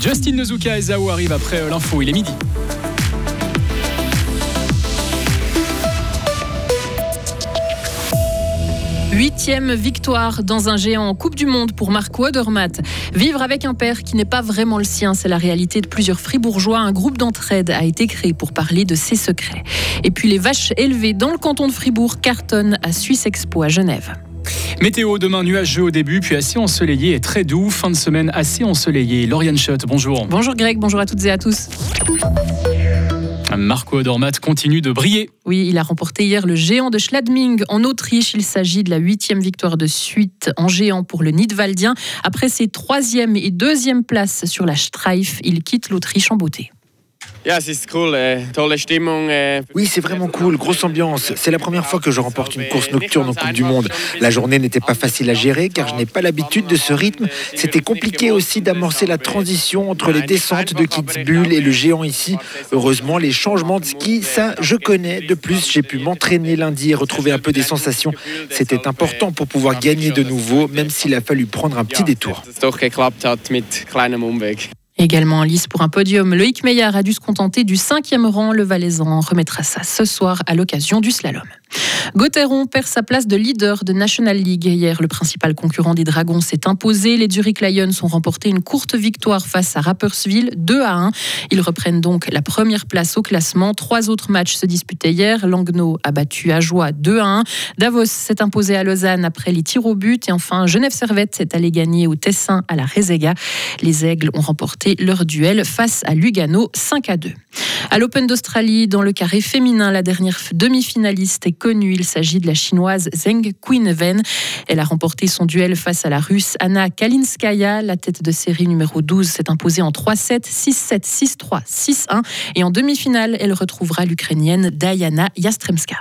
Justin Nezuka et Zao arrivent après l'info, il est midi. Huitième victoire dans un géant en Coupe du Monde pour Marco Odermatt. Vivre avec un père qui n'est pas vraiment le sien, c'est la réalité de plusieurs fribourgeois. Un groupe d'entraide a été créé pour parler de ses secrets. Et puis les vaches élevées dans le canton de Fribourg cartonnent à Suisse Expo à Genève. Météo demain nuageux au début, puis assez ensoleillé et très doux. Fin de semaine assez ensoleillé. Lauriane Schott, bonjour. Bonjour Greg, bonjour à toutes et à tous. Marco Dormat continue de briller. Oui, il a remporté hier le géant de Schladming en Autriche. Il s'agit de la huitième victoire de suite en géant pour le Nidwaldien. Après ses troisième et deuxième places sur la Streif, il quitte l'Autriche en beauté. Äh, äh, oui, c'est vraiment cool, grosse ambiance. C'est la première fois que je remporte une course nocturne en Coupe du Monde. La journée n'était pas facile à gérer car je n'ai pas l'habitude de ce rythme. C'était compliqué aussi d'amorcer la transition entre les descentes de Kitzbühel et le géant ici. Heureusement, les changements de ski, ça, je connais. De plus, j'ai pu m'entraîner lundi et retrouver un peu des sensations. C'était important pour pouvoir gagner de nouveau, même s'il a fallu prendre un petit détour. Également en lice pour un podium, Loïc Meillard a dû se contenter du cinquième rang. Le Valaisan remettra ça ce soir à l'occasion du slalom. Gauthieron perd sa place de leader de National League. Hier, le principal concurrent des Dragons s'est imposé. Les Zurich Lions ont remporté une courte victoire face à Rapperswil, 2 à 1. Ils reprennent donc la première place au classement. Trois autres matchs se disputaient hier. Langnau a battu Ajoie 2 à 1. Davos s'est imposé à Lausanne après les tirs au but. Et enfin, Genève Servette est allé gagner au Tessin à la Rezega. Les Aigles ont remporté leur duel face à Lugano 5 à 2. À l'Open d'Australie, dans le carré féminin, la dernière demi-finaliste est connue. Il s'agit de la chinoise Zheng Quinven. Elle a remporté son duel face à la russe Anna Kalinskaya. La tête de série numéro 12 s'est imposée en 3-7, 6-7, 6-3, 6-1. Et en demi-finale, elle retrouvera l'Ukrainienne Diana Yastremska.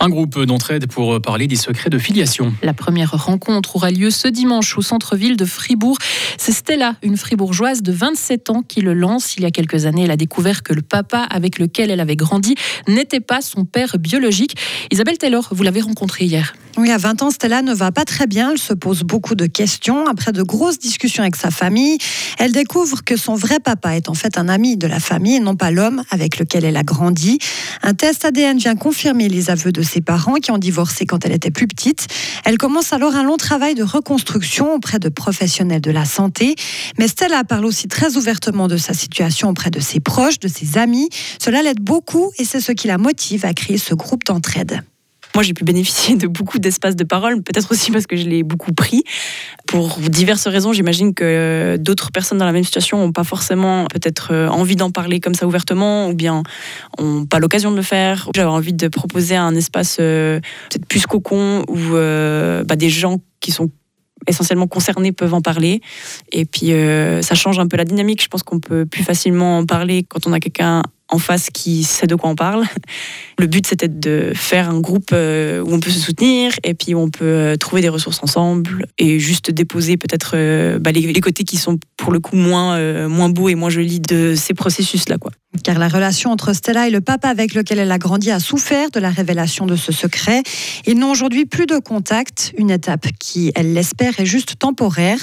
Un groupe d'entraide pour parler des secrets de filiation. La première rencontre aura lieu ce dimanche au centre-ville de Fribourg. C'est Stella, une fribourgeoise de 27 ans, qui le lance. Il y a quelques années, elle a découvert que le papa avec lequel elle avait grandi n'était pas son père biologique. Isabelle Taylor, vous l'avez rencontré hier. Oui, à 20 ans, Stella ne va pas très bien. Elle se pose beaucoup de questions. Après de grosses discussions avec sa famille, elle découvre que son vrai papa est en fait un ami de la famille et non pas l'homme avec lequel elle a grandi. Un test ADN vient confirmer les aveux de ses parents qui ont divorcé quand elle était plus petite. Elle commence alors un long travail de reconstruction auprès de professionnels de la santé. Mais Stella parle aussi très ouvertement de sa situation auprès de ses proches, de ses amis. Cela l'aide beaucoup et c'est ce qui la motive à créer ce groupe d'entraide. Moi, j'ai pu bénéficier de beaucoup d'espace de parole, peut-être aussi parce que je l'ai beaucoup pris. Pour diverses raisons, j'imagine que d'autres personnes dans la même situation n'ont pas forcément peut-être euh, envie d'en parler comme ça ouvertement, ou bien n'ont pas l'occasion de le faire. J'avais envie de proposer un espace euh, peut-être plus cocon, où euh, bah, des gens qui sont essentiellement concernés peuvent en parler. Et puis, ça change un peu la dynamique. Je pense qu'on peut plus facilement en parler quand on a quelqu'un en face qui sait de quoi on parle. Le but, c'était de faire un groupe euh, où on peut se soutenir et puis où on peut euh, trouver des ressources ensemble et juste déposer peut-être euh, bah, les, côtés qui sont pour le coup moins, moins beaux et moins jolis de ces processus-là. quoi. Car la relation entre Stella et le papa avec lequel elle a grandi a souffert de la révélation de ce secret. Ils n'ont aujourd'hui plus de contact, une étape qui, elle l'espère, est juste temporaire.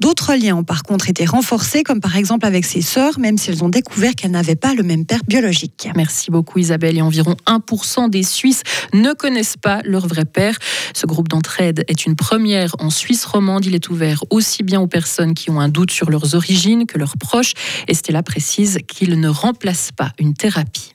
D'autres liens ont par contre été renforcés, comme par exemple avec ses sœurs, même si elles ont découvert qu'elles n'avaient pas le même père biologique. Merci beaucoup Isabelle. Et environ 1% des Suisses ne connaissent pas leur vrai père. Ce groupe d'entraide est une première en Suisse romande. Il est ouvert aussi bien aux personnes qui ont un doute sur leurs origines que leurs proches. Et Stella précise qu'il ne remplace pas une thérapie.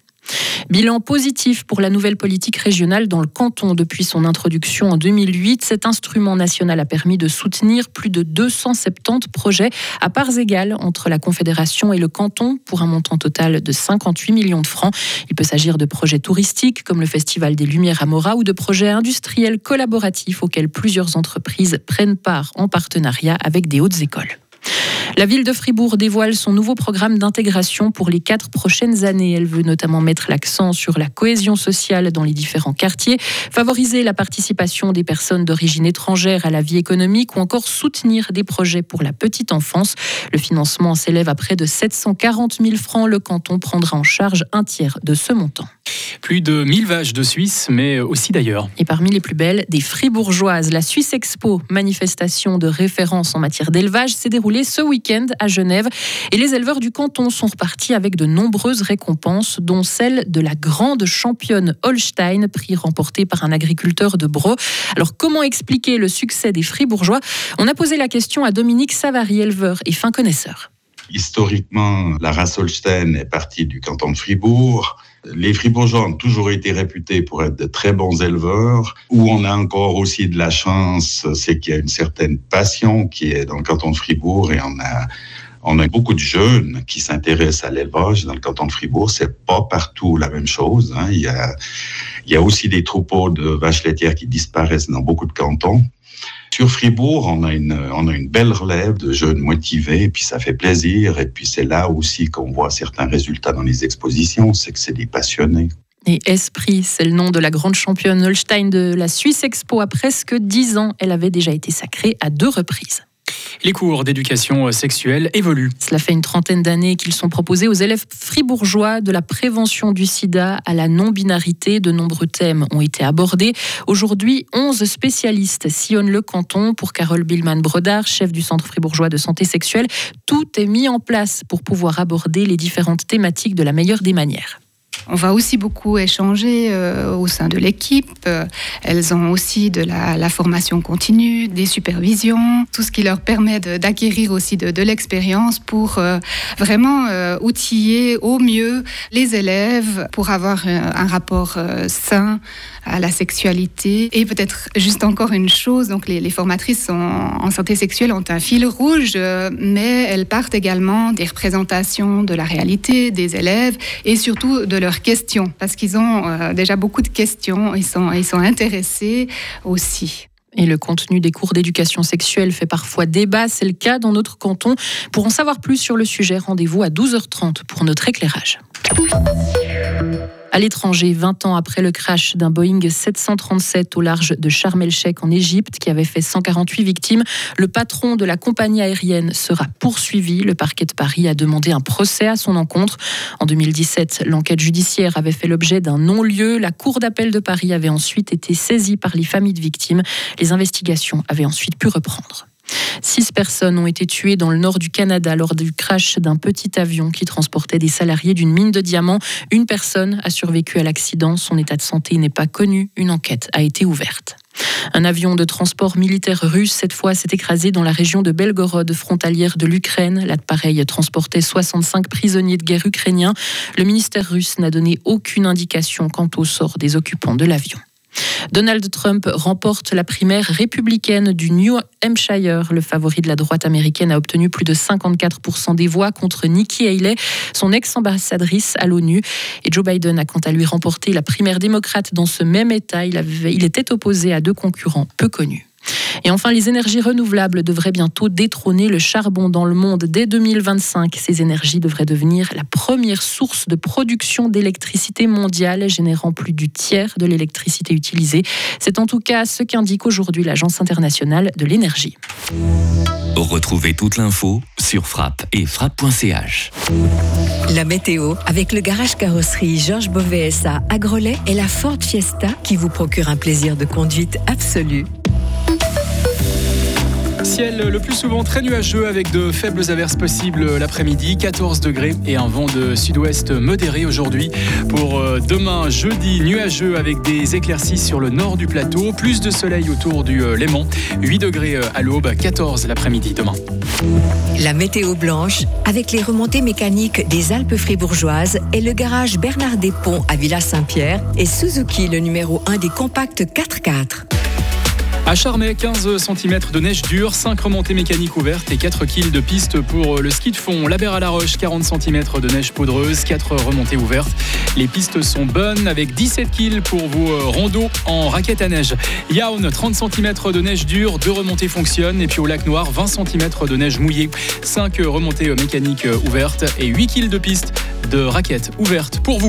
Bilan positif pour la nouvelle politique régionale dans le canton depuis son introduction en 2008. Cet instrument national a permis de soutenir plus de 270 projets à parts égales entre la Confédération et le canton pour un montant total de 58 millions de francs. Il peut s'agir de projets touristiques comme le Festival des Lumières à Mora ou de projets industriels collaboratifs auxquels plusieurs entreprises prennent part en partenariat avec des hautes écoles. La ville de Fribourg dévoile son nouveau programme d'intégration pour les quatre prochaines années. Elle veut notamment mettre l'accent sur la cohésion sociale dans les différents quartiers, favoriser la participation des personnes d'origine étrangère à la vie économique ou encore soutenir des projets pour la petite enfance. Le financement s'élève à près de 740 000 francs. Le canton prendra en charge un tiers de ce montant. Plus de 1000 vaches de Suisse, mais aussi d'ailleurs. Et parmi les plus belles, des fribourgeoises. La Suisse Expo, manifestation de référence en matière d'élevage, s'est déroulée ce week-end à Genève. Et les éleveurs du canton sont repartis avec de nombreuses récompenses, dont celle de la grande championne Holstein, prix remporté par un agriculteur de Bro. Alors comment expliquer le succès des fribourgeois? On a posé la question à Dominique Savary, éleveur et fin connaisseur. Historiquement, la race Holstein est partie du canton de Fribourg. Les Fribourgeois ont toujours été réputés pour être de très bons éleveurs. Où on a encore aussi de la chance, c'est qu'il y a une certaine passion qui est dans le canton de Fribourg et on a on a beaucoup de jeunes qui s'intéressent à l'élevage dans le canton de Fribourg. C'est pas partout la même chose. Hein. Il, y a, il y a aussi des troupeaux de vaches laitières qui disparaissent dans beaucoup de cantons. Sur Fribourg, on a une, belle relève de jeunes motivés, et puis ça fait plaisir. Et puis c'est là aussi qu'on voit certains résultats dans les expositions, c'est que c'est des passionnés. Et Esprit, c'est le nom de la grande championne Holstein de la Suisse Expo. À presque dix ans, elle avait déjà été sacrée à deux reprises. Les cours d'éducation sexuelle évoluent. Cela fait une trentaine d'années qu'ils sont proposés aux élèves fribourgeois de la prévention du sida à la non-binarité. De nombreux thèmes ont été abordés. Aujourd'hui, 11 spécialistes sillonnent le canton. Pour Carole Billman-Brodard, chef du Centre fribourgeois de santé sexuelle, tout est mis en place pour pouvoir aborder les différentes thématiques de la meilleure des manières. On va aussi beaucoup échanger euh, au sein de l'équipe. Euh, elles ont aussi de la, formation continue, des supervisions, tout ce qui leur permet d'acquérir aussi de, l'expérience pour euh, vraiment outiller au mieux les élèves pour avoir un rapport sain à la sexualité. Et peut-être juste encore une chose, donc les, formatrices en santé sexuelle ont un fil rouge, mais elles partent également des représentations de la réalité des élèves et surtout de leurs questions, parce qu'ils ont euh, déjà beaucoup de questions, ils sont, ils sont intéressés aussi. Et le contenu des cours d'éducation sexuelle fait parfois débat, c'est le cas dans notre canton. Pour en savoir plus sur le sujet, rendez-vous à 12h30 pour notre éclairage. À l'étranger, 20 ans après le crash d'un Boeing 737 au large de Sharm el-Sheikh en Égypte, qui avait fait 148 victimes, le patron de la compagnie aérienne sera poursuivi. Le parquet de Paris a demandé un procès à son encontre. En 2017, l'enquête judiciaire avait fait l'objet d'un non-lieu. La Cour d'appel de Paris avait ensuite été saisie par les familles de victimes. Les investigations avaient ensuite pu reprendre. Six personnes ont été tuées dans le nord du Canada lors du crash d'un petit avion qui transportait des salariés d'une mine de diamants. Une personne a survécu à l'accident. Son état de santé n'est pas connu. Une enquête a été ouverte. Un avion de transport militaire russe, cette fois, s'est écrasé dans la région de Belgorod, frontalière de l'Ukraine. L'appareil transportait 65 prisonniers de guerre ukrainiens. Le ministère russe n'a donné aucune indication quant au sort des occupants de l'avion. Donald Trump remporte la primaire républicaine du New Hampshire. Le favori de la droite américaine a obtenu plus de 54% des voix contre Nikki Haley, son ex-ambassadrice à l'ONU. Et Joe Biden a quant à lui remporté la primaire démocrate dans ce même État. Il, il était opposé à deux concurrents peu connus. Et enfin, les énergies renouvelables devraient bientôt détrôner le charbon dans le monde dès 2025. Ces énergies devraient devenir la première source de production d'électricité mondiale, générant plus du tiers de l'électricité utilisée. C'est en tout cas ce qu'indique aujourd'hui l'Agence internationale de l'énergie. Retrouvez toute l'info sur frappe et frappe.ch. La météo avec le garage carrosserie Georges Beauvais à Grelais et la Ford Fiesta qui vous procure un plaisir de conduite absolu. Le plus souvent très nuageux avec de faibles averses possibles l'après-midi, 14 degrés et un vent de sud-ouest modéré aujourd'hui. Pour euh, demain, jeudi, nuageux avec des éclaircies sur le nord du plateau, plus de soleil autour du euh, Léman, 8 degrés euh, à l'aube, 14 l'après-midi demain. La météo blanche avec les remontées mécaniques des Alpes fribourgeoises et le garage Bernard Desponts à Villa-Saint-Pierre et Suzuki le numéro 1 des compacts 4x4. À Charmey, 15 cm de neige dure, 5 remontées mécaniques ouvertes et 4 kg de piste pour le ski de fond. La Berre à la Roche, 40 cm de neige poudreuse, 4 remontées ouvertes. Les pistes sont bonnes avec 17 kg pour vos euh, randos en raquette à neige. Yaun, 30 cm de neige dure, 2 remontées fonctionnent. Et puis au lac Noir, 20 cm de neige mouillée, 5 remontées mécaniques ouvertes et 8 kg de piste de raquettes ouvertes pour vous.